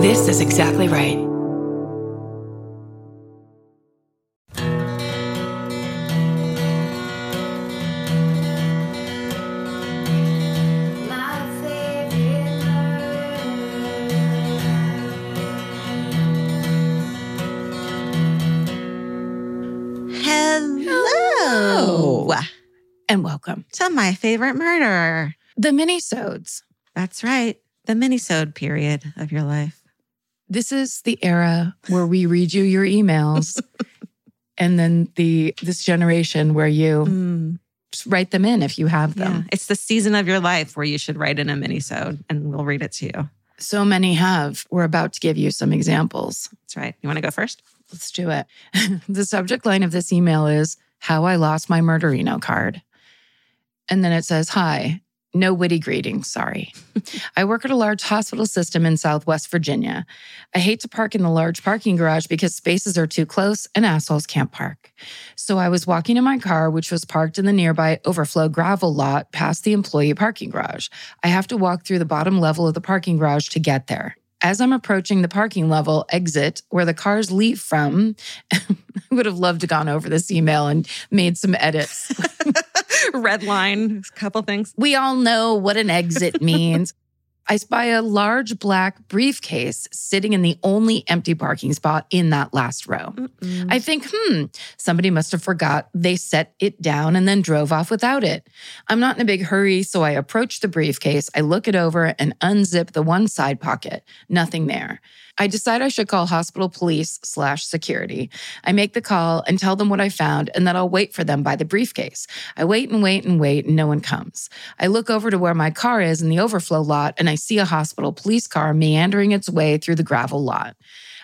This is exactly right. Hello. And welcome To my favorite murder. the minisodes. That's right. The minisode period of your life. This is the era where we read you your emails, and then the this generation where you Mm, just write them in if you have them. yeah. It's the season of your life where you should write in a minisode and we'll read it to you. So many have. We're about to give you some examples. That's right. You want to go first? Let's do it. the subject line of this email is How I Lost My Murderino Card. And then it says, Hi, no witty greetings, sorry. I work at a large hospital system in Southwest Virginia. I hate to park in the large parking garage because spaces are too close and assholes can't park. So I was walking in my car, which was parked in the nearby overflow gravel lot past the employee parking garage. I have to walk through the bottom level of the parking garage to get there. As I'm approaching the parking level exit where the cars leave from, I would have loved to gone over this email and made some edits. Red line, a couple things. We all know what an exit means. I spy a large black briefcase sitting in the only empty parking spot in that last row. I think, hmm, somebody must have forgot they set it down and then drove off without it. I'm not in a big hurry, so I approach the briefcase. I look it over and unzip the one side pocket. Nothing there. I decide I should call hospital police slash security. I make the call and tell them what I found and that I'll wait for them by the briefcase. I wait and wait and wait and no one comes. I look over to where my car is in the overflow lot and I see a hospital police car meandering its way through the gravel lot.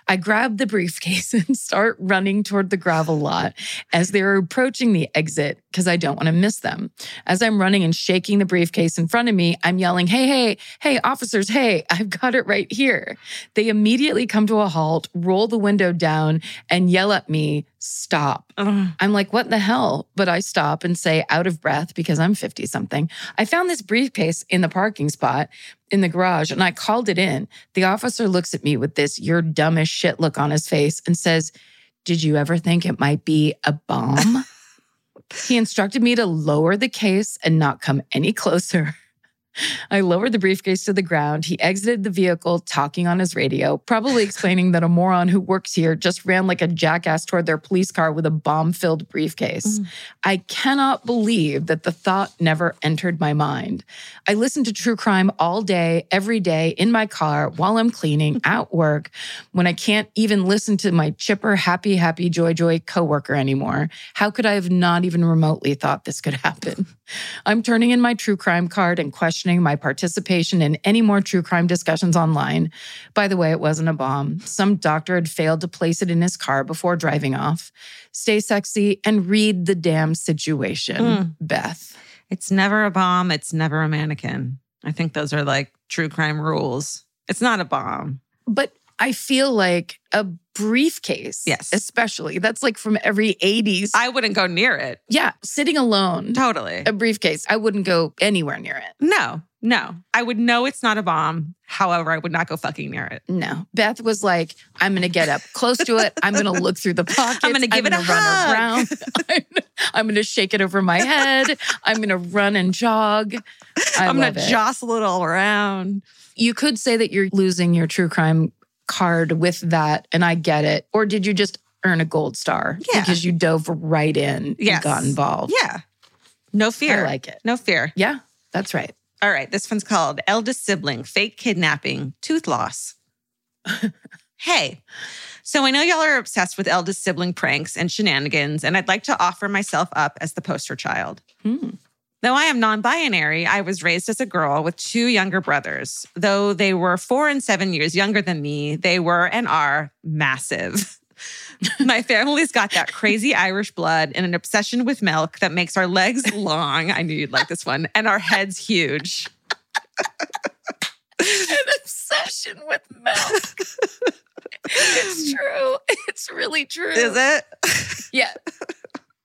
I grab the briefcase and start running toward the gravel lot as they're approaching the exit because I don't want to miss them. As I'm running and shaking the briefcase in front of me, I'm yelling, Hey, hey, hey, officers, hey, I've got it right here. They immediately come to a halt, roll the window down, and yell at me, Stop. Ugh. I'm like, what the hell? But I stop and say, out of breath, because I'm 50 something. I found this briefcase in the parking spot in the garage and I called it in. The officer looks at me with this, you're dumb as shit look on his face and says, Did you ever think it might be a bomb? he instructed me to lower the case and not come any closer. I lowered the briefcase to the ground. He exited the vehicle talking on his radio, probably explaining that a moron who works here just ran like a jackass toward their police car with a bomb filled briefcase. Mm. I cannot believe that the thought never entered my mind. I listen to true crime all day, every day, in my car, while I'm cleaning, at work, when I can't even listen to my chipper, happy, happy, joy, joy coworker anymore. How could I have not even remotely thought this could happen? I'm turning in my true crime card and questioning my participation in any more true crime discussions online. By the way, it wasn't a bomb. Some doctor had failed to place it in his car before driving off. Stay sexy and read the damn situation, Mm. Beth. It's never a bomb. It's never a mannequin. I think those are like true crime rules. It's not a bomb. But I feel like a briefcase, Yes. especially that's like from every 80s. I wouldn't go near it. yeah, sitting alone, Totally. a briefcase, I wouldn't go anywhere near it. No, no. I would know it's not a bomb. However, I would not go fucking near it. No. Beth was like, I'm going to get up close to it. I'm going to look through the pockets. I'm gonna give it a gonna run hug." around. I'm, I'm going to shake it over my head. I'm going to run and jog. I I'm gonna jostle it all around. you could say that you're losing your true crime card with that, and I get it. Or did you just earn a gold star Yeah. because you dove right in Yes. and got involved? Yeah. No fear. I like it. No fear. Yeah, that's right. All right. This one's called Eldest Sibling, Fake Kidnapping, Tooth Loss. hey. So I know y'all are obsessed with eldest sibling pranks and shenanigans, and I'd like to offer myself up as the poster child. Hmm. Though I am non binary, I was raised as a girl with two younger brothers. Though they were four and seven years younger than me, they were and are massive. My family's got that crazy Irish blood and an obsession with milk that makes our legs long. I knew you'd like this one, and our heads huge. An obsession with milk. it's true. It's really true. Is it? Yeah.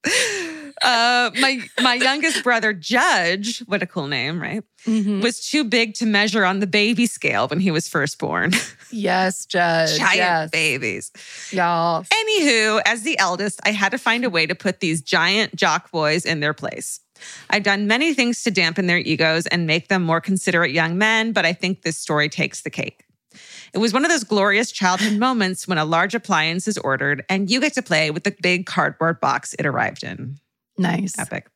Uh, my my youngest brother, Judge, what a cool name, right? Mhm. Was too big to measure on the baby scale when he was first born. Yes, Judge. Giant yes. babies. Y'all. Anywho, as the eldest, I had to find a way to put these giant jock boys in their place. I've done many things to dampen their egos and make them more considerate young men, but I think this story takes the cake. It was one of those glorious childhood moments when a large appliance is ordered and you get to play with the big cardboard box it arrived in. Nice. Epic.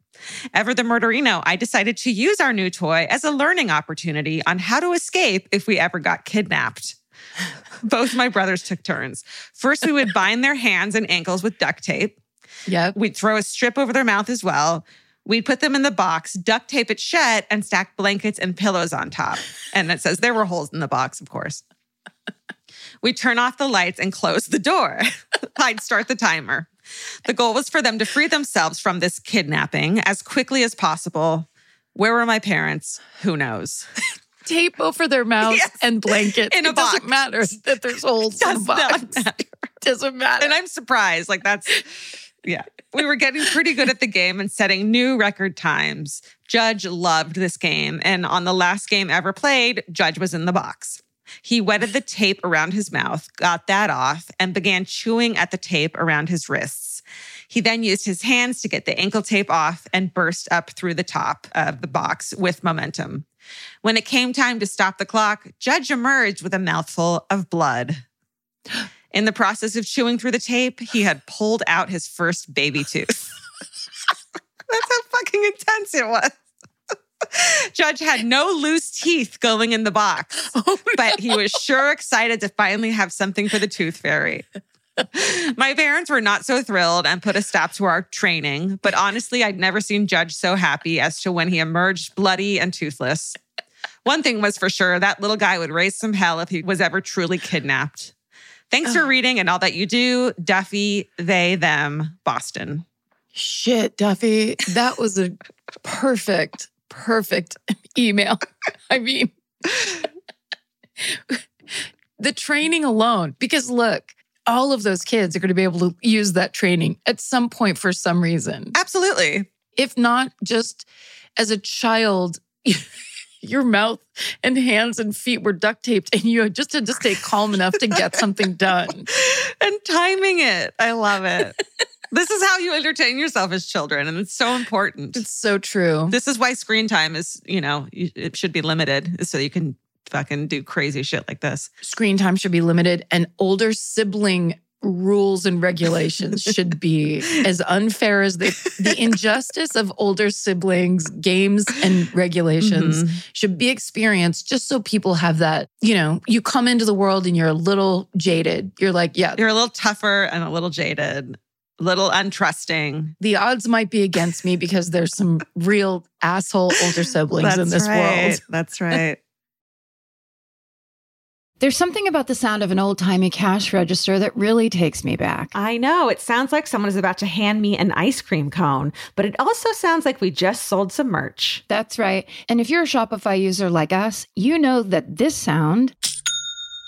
Ever the murderino, I decided to use our new toy as a learning opportunity on how to escape if we ever got kidnapped. Both my brothers took turns. First, we would bind their hands and ankles with duct tape. Yep. We'd throw a strip over their mouth as well. We'd put them in the box, duct tape it shut, and stack blankets and pillows on top. And it says there were holes in the box, of course. We'd turn off the lights and close the door. I'd start the timer. The goal was for them to free themselves from this kidnapping as quickly as possible. Where were my parents? Who knows? Tape over their mouths Yes. and blankets. In a it doesn't box. matter that there's holes in the box. matter. Doesn't matter. And I'm surprised. Like that's yeah. We were getting pretty good at the game and setting new record times. Judge loved this game. And on the last game ever played, Judge was in the box. He wetted the tape around his mouth, got that off, and began chewing at the tape around his wrists. He then used his hands to get the ankle tape off and burst up through the top of the box with momentum. When it came time to stop the clock, Judge emerged with a mouthful of blood. In the process of chewing through the tape, he had pulled out his first baby tooth. That's how fucking intense it was. Judge had no loose teeth going in the box, Oh, but he was sure excited to finally have something for the tooth fairy. My parents were not so thrilled and put a stop to our training, but honestly, I'd never seen Judge so happy as to when he emerged bloody and toothless. One thing was for sure that little guy would raise some hell if he was ever truly kidnapped. Thanks for reading and all that you do, Duffy, they, them, Boston. Shit, Duffy. That was a perfect, perfect email. I mean, the training alone, because look, all of those kids are going to be able to use that training at some point for some reason. Absolutely. If not just as a child, your mouth and hands and feet were duct taped and you just had to stay calm enough to get something done. And timing it. I love it. This is how you entertain yourself as children, and it's so important. It's so true. This is why screen time is, you know, it should be limited so you can fucking do crazy shit like this. screen time should be limited and older sibling rules and regulations should be as unfair as the, the injustice of older siblings games and regulations Mhm. should be experienced just so people have that you know you come into the world and you're a little jaded you're like yeah You're a little tougher and a little jaded, little untrusting. the odds might be against me because there's some real asshole older siblings in this world That's right. There's something about the sound of an old timey cash register that really takes me back. I know. It sounds like someone is about to hand me an ice cream cone, but it also sounds like we just sold some merch. That's right. And if you're a Shopify user like us, you know that this sound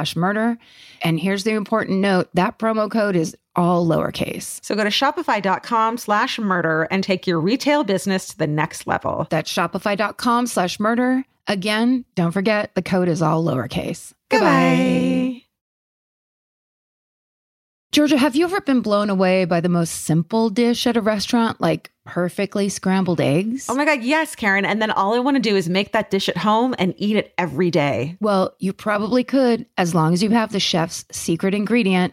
slash murder. And here's the important note that promo code is all lowercase. So go to shopify.com slash murder and take your retail business to the next level. That's shopify.com slash murder. Again, don't forget the code is all lowercase. Goodbye. Georgia, have you ever been blown away by the most simple dish at a restaurant, like perfectly scrambled eggs? Oh my God, yes, Karen. And then all I want to do is make that dish at home and eat it every day. Well, you probably could as long as you have the chef's secret ingredient,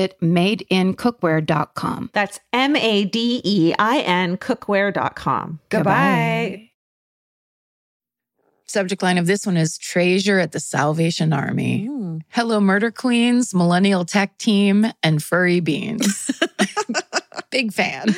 madeincookware.com. That's M A D E I N cookware.com. Goodbye. Subject line of this one is Treasure at the Salvation Army. Mm. Hello, Murder Queens, Millennial Tech Team, and Furry Beans. Big fan.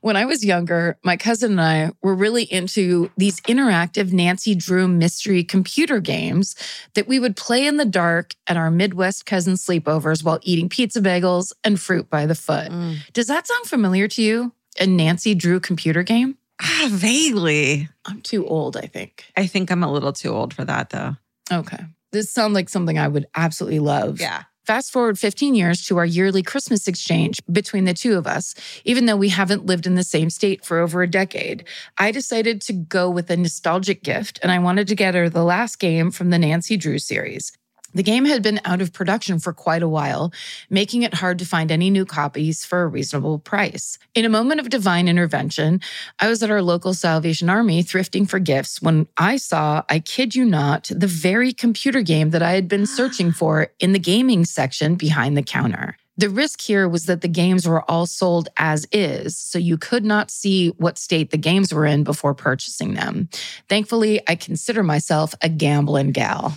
When I was younger, my cousin and I were really into these interactive Nancy Drew mystery computer games that we would play in the dark at our Midwest cousin sleepovers while eating pizza bagels and fruit by the foot. Mm. Does that sound familiar to you? A Nancy Drew computer game? Ah, vaguely. I'm too old, I think. I think I'm a little too old for that though. Okay. This sounds like something I would absolutely love. Yeah. Fast forward 15 years to our yearly Christmas exchange between the two of us. Even though we haven't lived in the same state for over a decade, I decided to go with a nostalgic gift and I wanted to get her the last game from the Nancy Drew series. The game had been out of production for quite a while, making it hard to find any new copies for a reasonable price. In a moment of divine intervention, I was at our local Salvation Army thrifting for gifts when I saw, I kid you not, the very computer game that I had been searching for in the gaming section behind the counter. The risk here was that the games were all sold as is, so you could not see what state the games were in before purchasing them. Thankfully, I consider myself a gambling gal.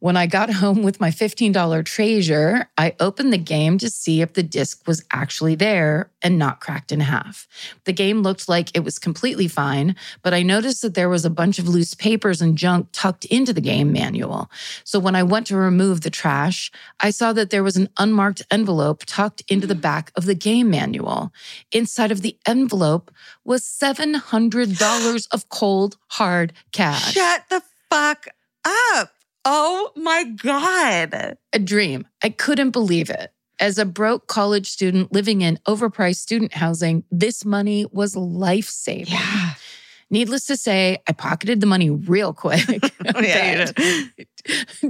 When I got home with my $15 treasure, I opened the game to see if the disc was actually there and not cracked in half. The game looked like it was completely fine, but I noticed that there was a bunch of loose papers and junk tucked into the game manual. So when I went to remove the trash, I saw that there was an unmarked envelope tucked into the back of the game manual. Inside of the envelope was $700 of cold, hard cash. Shut the fuck up. Oh my God. a dream. I couldn't believe it. As a broke college student living in overpriced student housing, this money was life saving. Yeah. Needless to say, I pocketed the money real quick. Oh, yeah,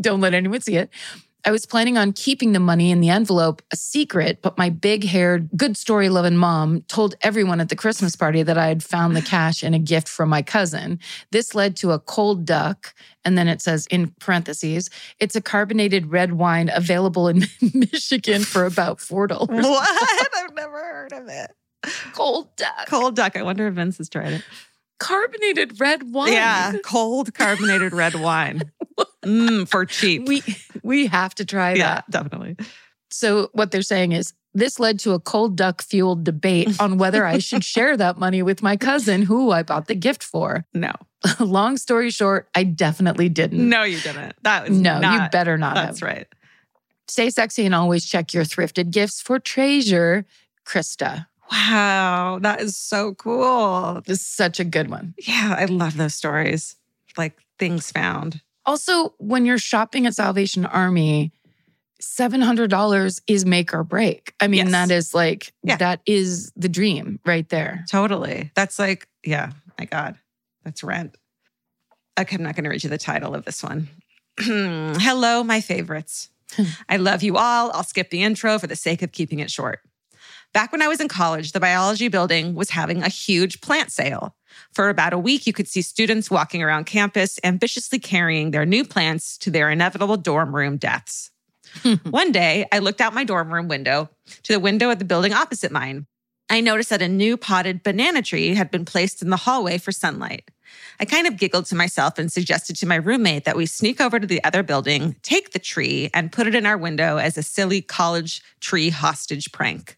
Don't let anyone see it. I was planning on keeping the money in the envelope a secret, but my big haired, good story loving mom told everyone at the Christmas party that I had found the cash in a gift from my cousin. This led to a cold duck. And then it says in parentheses, it's a carbonated red wine available in Michigan for about $4. What? I've never heard of it. Cold duck. Cold duck. I wonder if Vince has tried it. Carbonated red wine. Yeah. Cold carbonated red wine. Mm, for cheap. We we have to try yeah, that. definitely. So what they're saying is this led to a cold duck fueled debate on whether I should share that money with my cousin who I bought the gift for. No. Long story short, I definitely didn't. No, you didn't. That was No, not, you better not That's have. right. Stay sexy and always check your thrifted gifts for treasure. Krista. Wow. That is so cool. This is such a good one. Yeah, I love those stories. Like things found. Also, when you're shopping at Salvation Army, $700 is make or break. I mean, Yes. that is like, Yeah. that is the dream right there. Totally. That's like, yeah, my God. That's rent. Okay, I'm not going to read you the title of this one. Hello, my favorites. I love you all. I'll skip the intro for the sake of keeping it short. Back when I was in college, the biology building was having a huge plant sale. For about a week, you could see students walking around campus ambitiously carrying their new plants to their inevitable dorm room deaths. One day, I looked out my dorm room window to the window at the building opposite mine. I noticed that a new potted banana tree had been placed in the hallway for sunlight. I kind of giggled to myself and suggested to my roommate that we sneak over to the other building, take the tree, and put it in our window as a silly college tree hostage prank.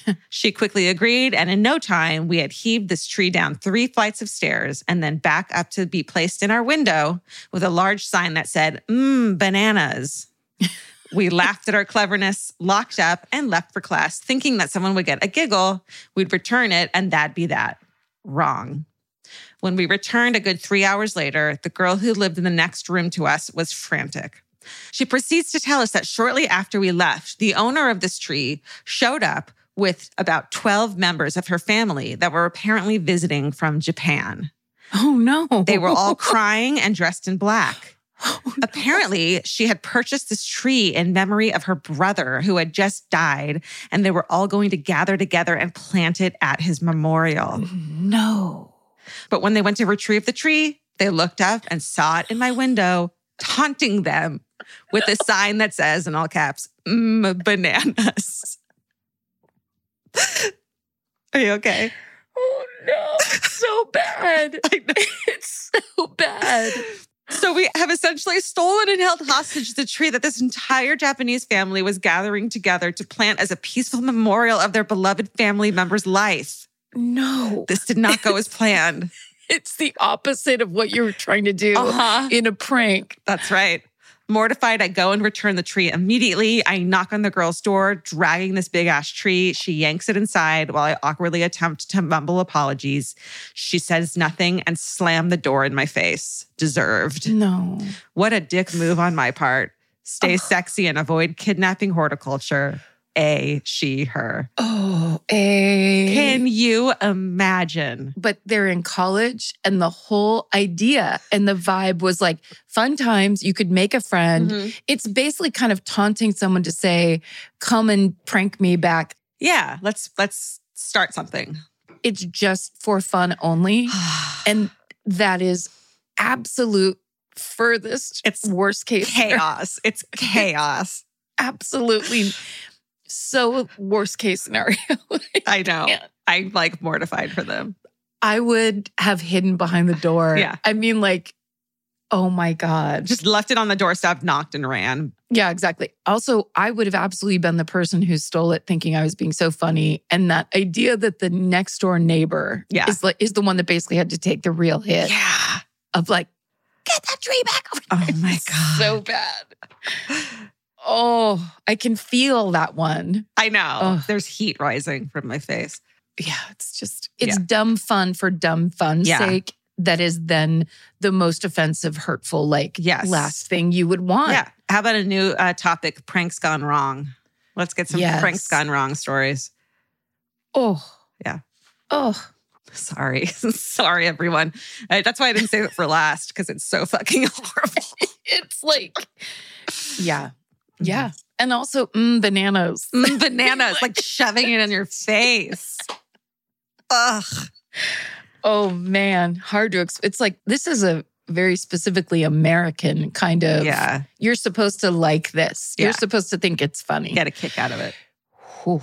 she quickly agreed, and in no time, we had heaved this tree down three flights of stairs and then back up to be placed in our window with a large sign that said, Mmm, bananas. We laughed at our cleverness, locked up, and left for class, thinking that someone would get a giggle. We'd return it, and that'd be that. Wrong. When we returned a good three hours later, the girl who lived in the next room to us was frantic. She proceeds to tell us that shortly after we left, the owner of this tree showed up with about 12 members of her family that were apparently visiting from Japan. Oh no. They were all crying and dressed in black. Apparently, she had purchased this tree in memory of her brother who had just died, and they were all going to gather together and plant it at his memorial. no. But when they went to retrieve the tree, they looked up and saw it in my window, taunting them with a sign that says, in all caps, mm, bananas. Are you okay? Oh no. So bad. It's so bad. So we have essentially stolen and held hostage the tree that this entire Japanese family was gathering together to plant as a peaceful memorial of their beloved family member's life. No. This did not go as planned. It's the opposite of what you were trying to do Uh-huh. in a prank. That's right. Mortified, I go and return the tree immediately. I knock on the girl's door, dragging this big ash tree. She yanks it inside while I awkwardly attempt to mumble apologies. She says nothing and slammed the door in my face. Deserved. No. What a dick move on my part. Stay sexy and avoid kidnapping horticulture. A, she, her. Oh, a. Can you imagine? but they're in college and the whole idea and the vibe was like fun times you could make a friend Mhm. it's basically kind of taunting someone to say come and prank me back Yeah, let's let's start something. it's just for fun only and that is absolute furthest It's worst case chaos. It's chaos. absolutely so worst case scenario I know. I'm like mortified for them. i would have hidden behind the door Yeah. i mean like oh my god Just left it on the doorstep, knocked and ran. Yeah, exactly. Also, I would have absolutely been the person who stole it thinking I was being so funny. And that idea that the next door neighbor Yeah. is like is the one that basically had to take the real hit Yeah. of like, get that tree back. Oh my God. So bad. Oh, I can feel that one. I know. Ugh. There's heat rising from my face. Yeah, it's just it's Yeah. dumb fun for dumb fun's Yeah. sake. That is then the most offensive, hurtful, like Yes. last thing you would want. Yeah. How about a new uh, topic? Pranks gone wrong. Let's get some Yes. pranks gone wrong stories. Oh. Yeah. Oh. Sorry. Sorry, everyone. Uh, that's why I didn't save it for last because it's so fucking horrible. it's like, yeah, yeah. And also, mm, bananas. Mm, bananas, like shoving it in your face. Ugh. Oh man, hard to. It's like this is a very specifically American kind of. Yeah. You're supposed to like this. Yeah. You're supposed to think it's funny. Get a kick out of it. Whew.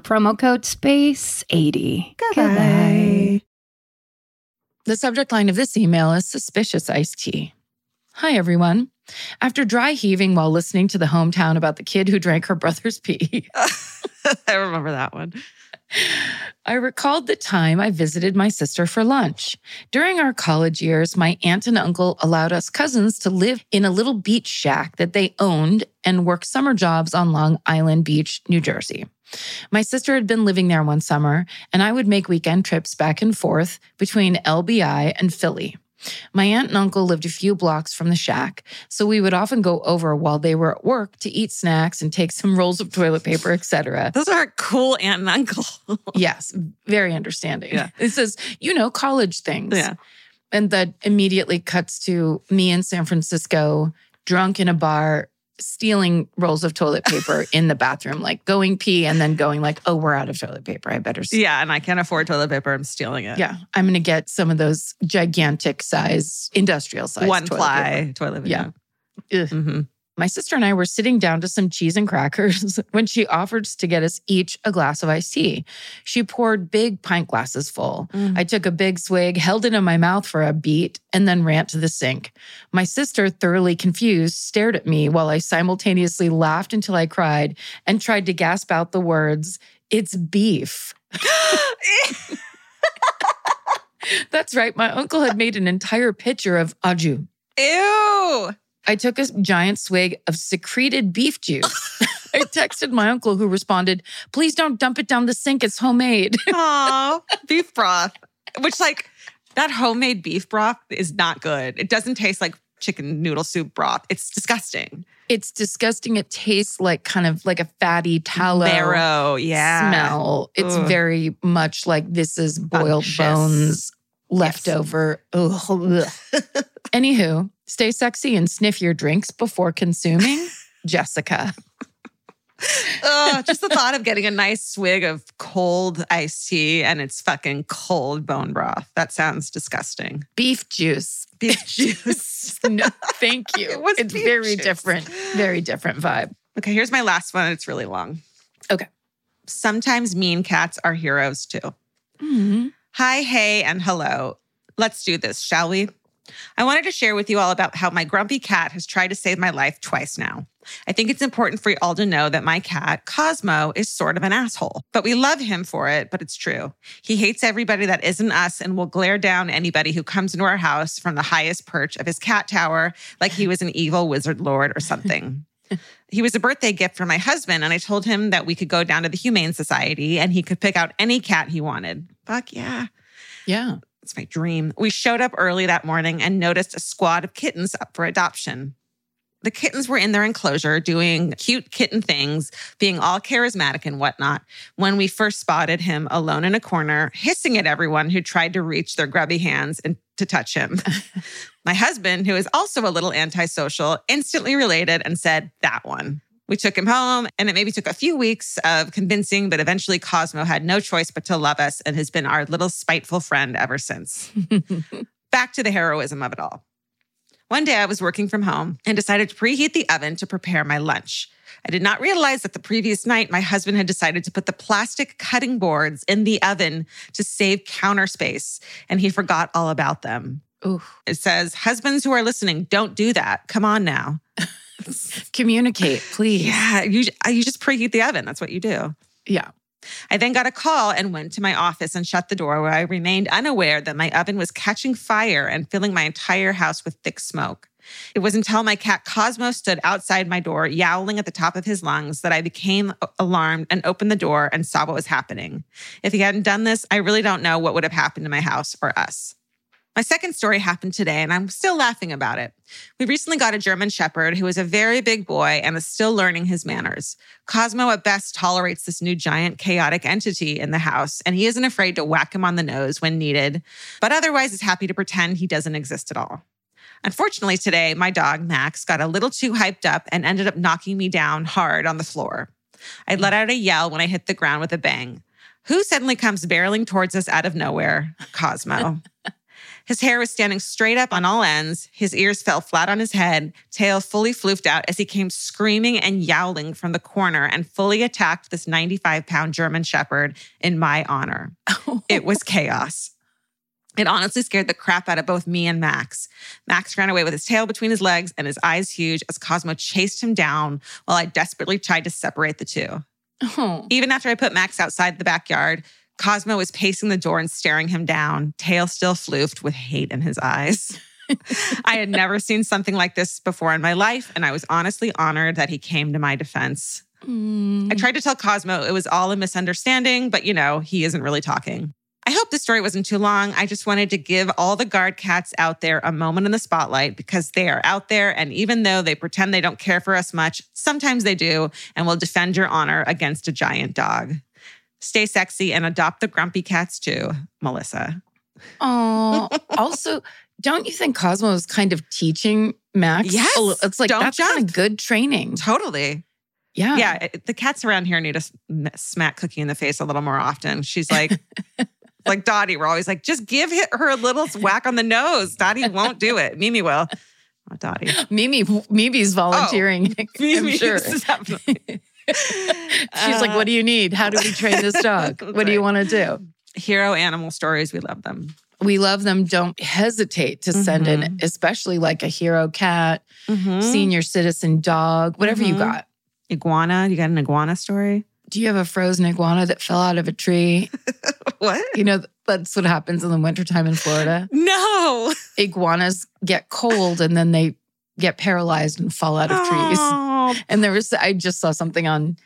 promo code SPACE80. Goodbye. The subject line of this email is suspicious iced tea. Hi, everyone. After dry heaving while listening to the hometown about the kid who drank her brother's pee, I remember that one. I recalled the time I visited my sister for lunch. During our college years, my aunt and uncle allowed us cousins to live in a little beach shack that they owned and work summer jobs on Long Island Beach, New Jersey. My sister had been living there one summer, and I would make weekend trips back and forth between LBI and Philly. My aunt and uncle lived a few blocks from the shack, so we would often go over while they were at work to eat snacks and take some rolls of toilet paper, etc. Those are cool aunt and uncle. yes, very understanding. Yeah. It says, you know, college things. yeah. And that immediately cuts to me in San Francisco, drunk in a bar, stealing rolls of toilet paper in the bathroom, like going pee and then going like, oh, we're out of toilet paper. I better. Yeah. And I can't afford toilet paper. I'm stealing it. Yeah, I'm gonna get some of those gigantic size, industrial size, One toilet ply paper. toilet paper. Yeah. Ugh. Mm-hmm. My sister and I were sitting down to some cheese and crackers when she offered to get us each a glass of iced tea. She poured big pint glasses full. Mm. I took a big swig, held it in my mouth for a beat, and then ran to the sink. My sister, thoroughly confused, stared at me while I simultaneously laughed until I cried and tried to gasp out the words, It's beef. That's right. My uncle had made an entire pitcher of au jus. Ew. I took a giant swig of secreted beef juice. I texted my uncle, who responded, Please don't dump it down the sink. It's homemade. Aw, beef broth. Which, like, that homemade beef broth is not good. It doesn't taste like chicken noodle soup broth. It's disgusting. it's disgusting. It tastes like kind of like a fatty tallow Marrow. Yeah. smell. It's Ugh. very much like this is boiled Unctuous. bones, leftover. Ugh. Anywho, stay sexy and sniff your drinks before consuming. Jessica. Ugh, just the thought of getting a nice swig of cold iced tea and it's fucking cold bone broth. That sounds disgusting. Beef juice. Beef juice. No, thank you. It it's very juice. different. Very different vibe. Okay, here's my last one. It's really long. Okay. Sometimes mean cats are heroes too. Mhm. Hi, hey, and hello. Let's do this, shall we? I wanted to share with you all about how my grumpy cat has tried to save my life twice now. I think it's important for you all to know that my cat, Cosmo, is sort of an asshole, but we love him for it, but it's true. He hates everybody that isn't us and will glare down anybody who comes into our house from the highest perch of his cat tower like he was an evil wizard lord or something. He was a birthday gift for my husband, and I told him that we could go down to the Humane Society and he could pick out any cat he wanted. Fuck yeah. Yeah. It's my dream. We showed up early that morning and noticed a squad of kittens up for adoption. The kittens were in their enclosure doing cute kitten things, being all charismatic and whatnot, when we first spotted him alone in a corner, hissing at everyone who tried to reach their grubby hands and to touch him. My husband, who is also a little antisocial, instantly related and said, That one. We took him home, and it maybe took a few weeks of convincing, but eventually Cosmo had no choice but to love us and has been our little spiteful friend ever since. Back to the heroism of it all. One day I was working from home and decided to preheat the oven to prepare my lunch. I did not realize that the previous night my husband had decided to put the plastic cutting boards in the oven to save counter space, and he forgot all about them. Ooh. It says, Husbands who are listening, don't do that. Come on now. Communicate, please. Yeah, you, uh, you just preheat the oven. That's what you do. Yeah. I then got a call and went to my office and shut the door where I remained unaware that my oven was catching fire and filling my entire house with thick smoke. It was until my cat Cosmo stood outside my door, yowling at the top of his lungs, that I became alarmed and opened the door and saw what was happening. If he hadn't done this, I really don't know what would have happened to my house or us. My second story happened today, and I'm still laughing about it. We recently got a German Shepherd who is a very big boy and is still learning his manners. Cosmo, at best, tolerates this new giant chaotic entity in the house, and he isn't afraid to whack him on the nose when needed, but otherwise is happy to pretend he doesn't exist at all. Unfortunately, today, my dog, Max, got a little too hyped up and ended up knocking me down hard on the floor. I let out a yell when I hit the ground with a bang. Who suddenly comes barreling towards us out of nowhere? Cosmo. His hair was standing straight up on all ends. His ears fell flat on his head, tail fully floofed out as he came screaming and yowling from the corner and fully attacked this 95 pound German Shepherd in my honor. It was chaos. It honestly scared the crap out of both me and Max. Max ran away with his tail between his legs and his eyes huge as Cosmo chased him down while I desperately tried to separate the two. Oh. Even after I put Max outside the backyard, Cosmo was pacing the door and staring him down, tail still floofed with hate in his eyes. I had never seen something like this before in my life, and I was honestly honored that he came to my defense. Mm. I tried to tell Cosmo it was all a misunderstanding, but you know, he isn't really talking. I hope the story wasn't too long. I just wanted to give all the guard cats out there a moment in the spotlight because they are out there. And even though they pretend they don't care for us much, sometimes they do and will defend your honor against a giant dog. Stay sexy and adopt the grumpy cats too, Melissa. Oh, also, don't you think Cosmo is kind of teaching Max? Yes. Oh, it's like Don't that's kind of good training. Totally. Yeah. Yeah. the cats around here need to smack Cookie in the face a little more often. She's like, like Dottie, we're always like, just give her a little whack on the nose. Dottie won't do it. Mimi will. Oh, Dottie. Mimi, Mimi's volunteering. Oh, I'm Mimi sure. definitely- She's like, "What do you need? How do we train this dog? What do you want to do?" hero animal stories. We love them. We love them. Don't hesitate to send in, Mhm. especially like a hero cat, Mhm. senior citizen dog, whatever you Mhm. got. Iguana. You got an iguana story? Do you have a frozen iguana that fell out of a tree? What? You know, that's what happens in the wintertime in Florida. No. Iguanas get cold and then they get paralyzed and fall out of trees. And there was, I just saw something on,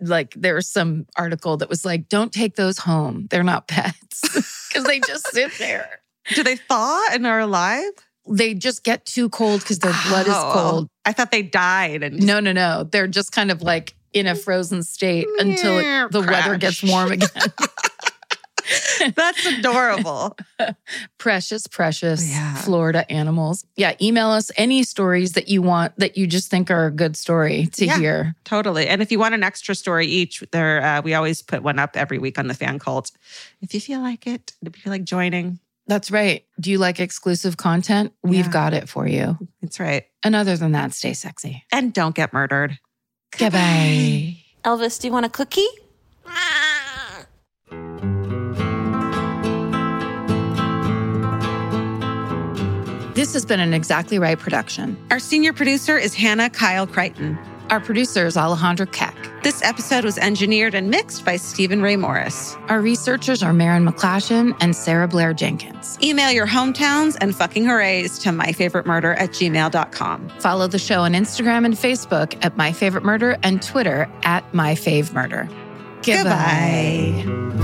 like, there was some article that was like, don't take those home. They're not pets because they just sit there. do they thaw and are alive? They just get too cold because their blood is Oh. cold. I thought they died. And No, no, no. They're just kind of like in a frozen state until it, the weather gets warm again. That's adorable. precious, precious Yeah. Florida animals. Yeah, email us any stories that you want that you just think are a good story to Yeah. hear. totally. And if you want an extra story each, there uh, we always put one up every week on the fan cult. If you feel like it, if you feel like joining, That's right. Do you like exclusive content? We've Yeah. got it for you. That's right. And other than that, stay sexy. And don't get murdered. Goodbye. Elvis, do you want a cookie? This has been an Exactly Right production. Our senior producer is Hannah Kyle Crichton. Our producer is Alejandra Keck. This episode was engineered and mixed by Stephen Ray Morris. Our researchers are Maren McGlashan and Sarah Blair Jenkins. Email your hometowns and fucking hoorays to myfavoritemurder at gmail.com. Follow the show on Instagram and Facebook at My Favorite Murder and Twitter at My Fave Murder. Goodbye.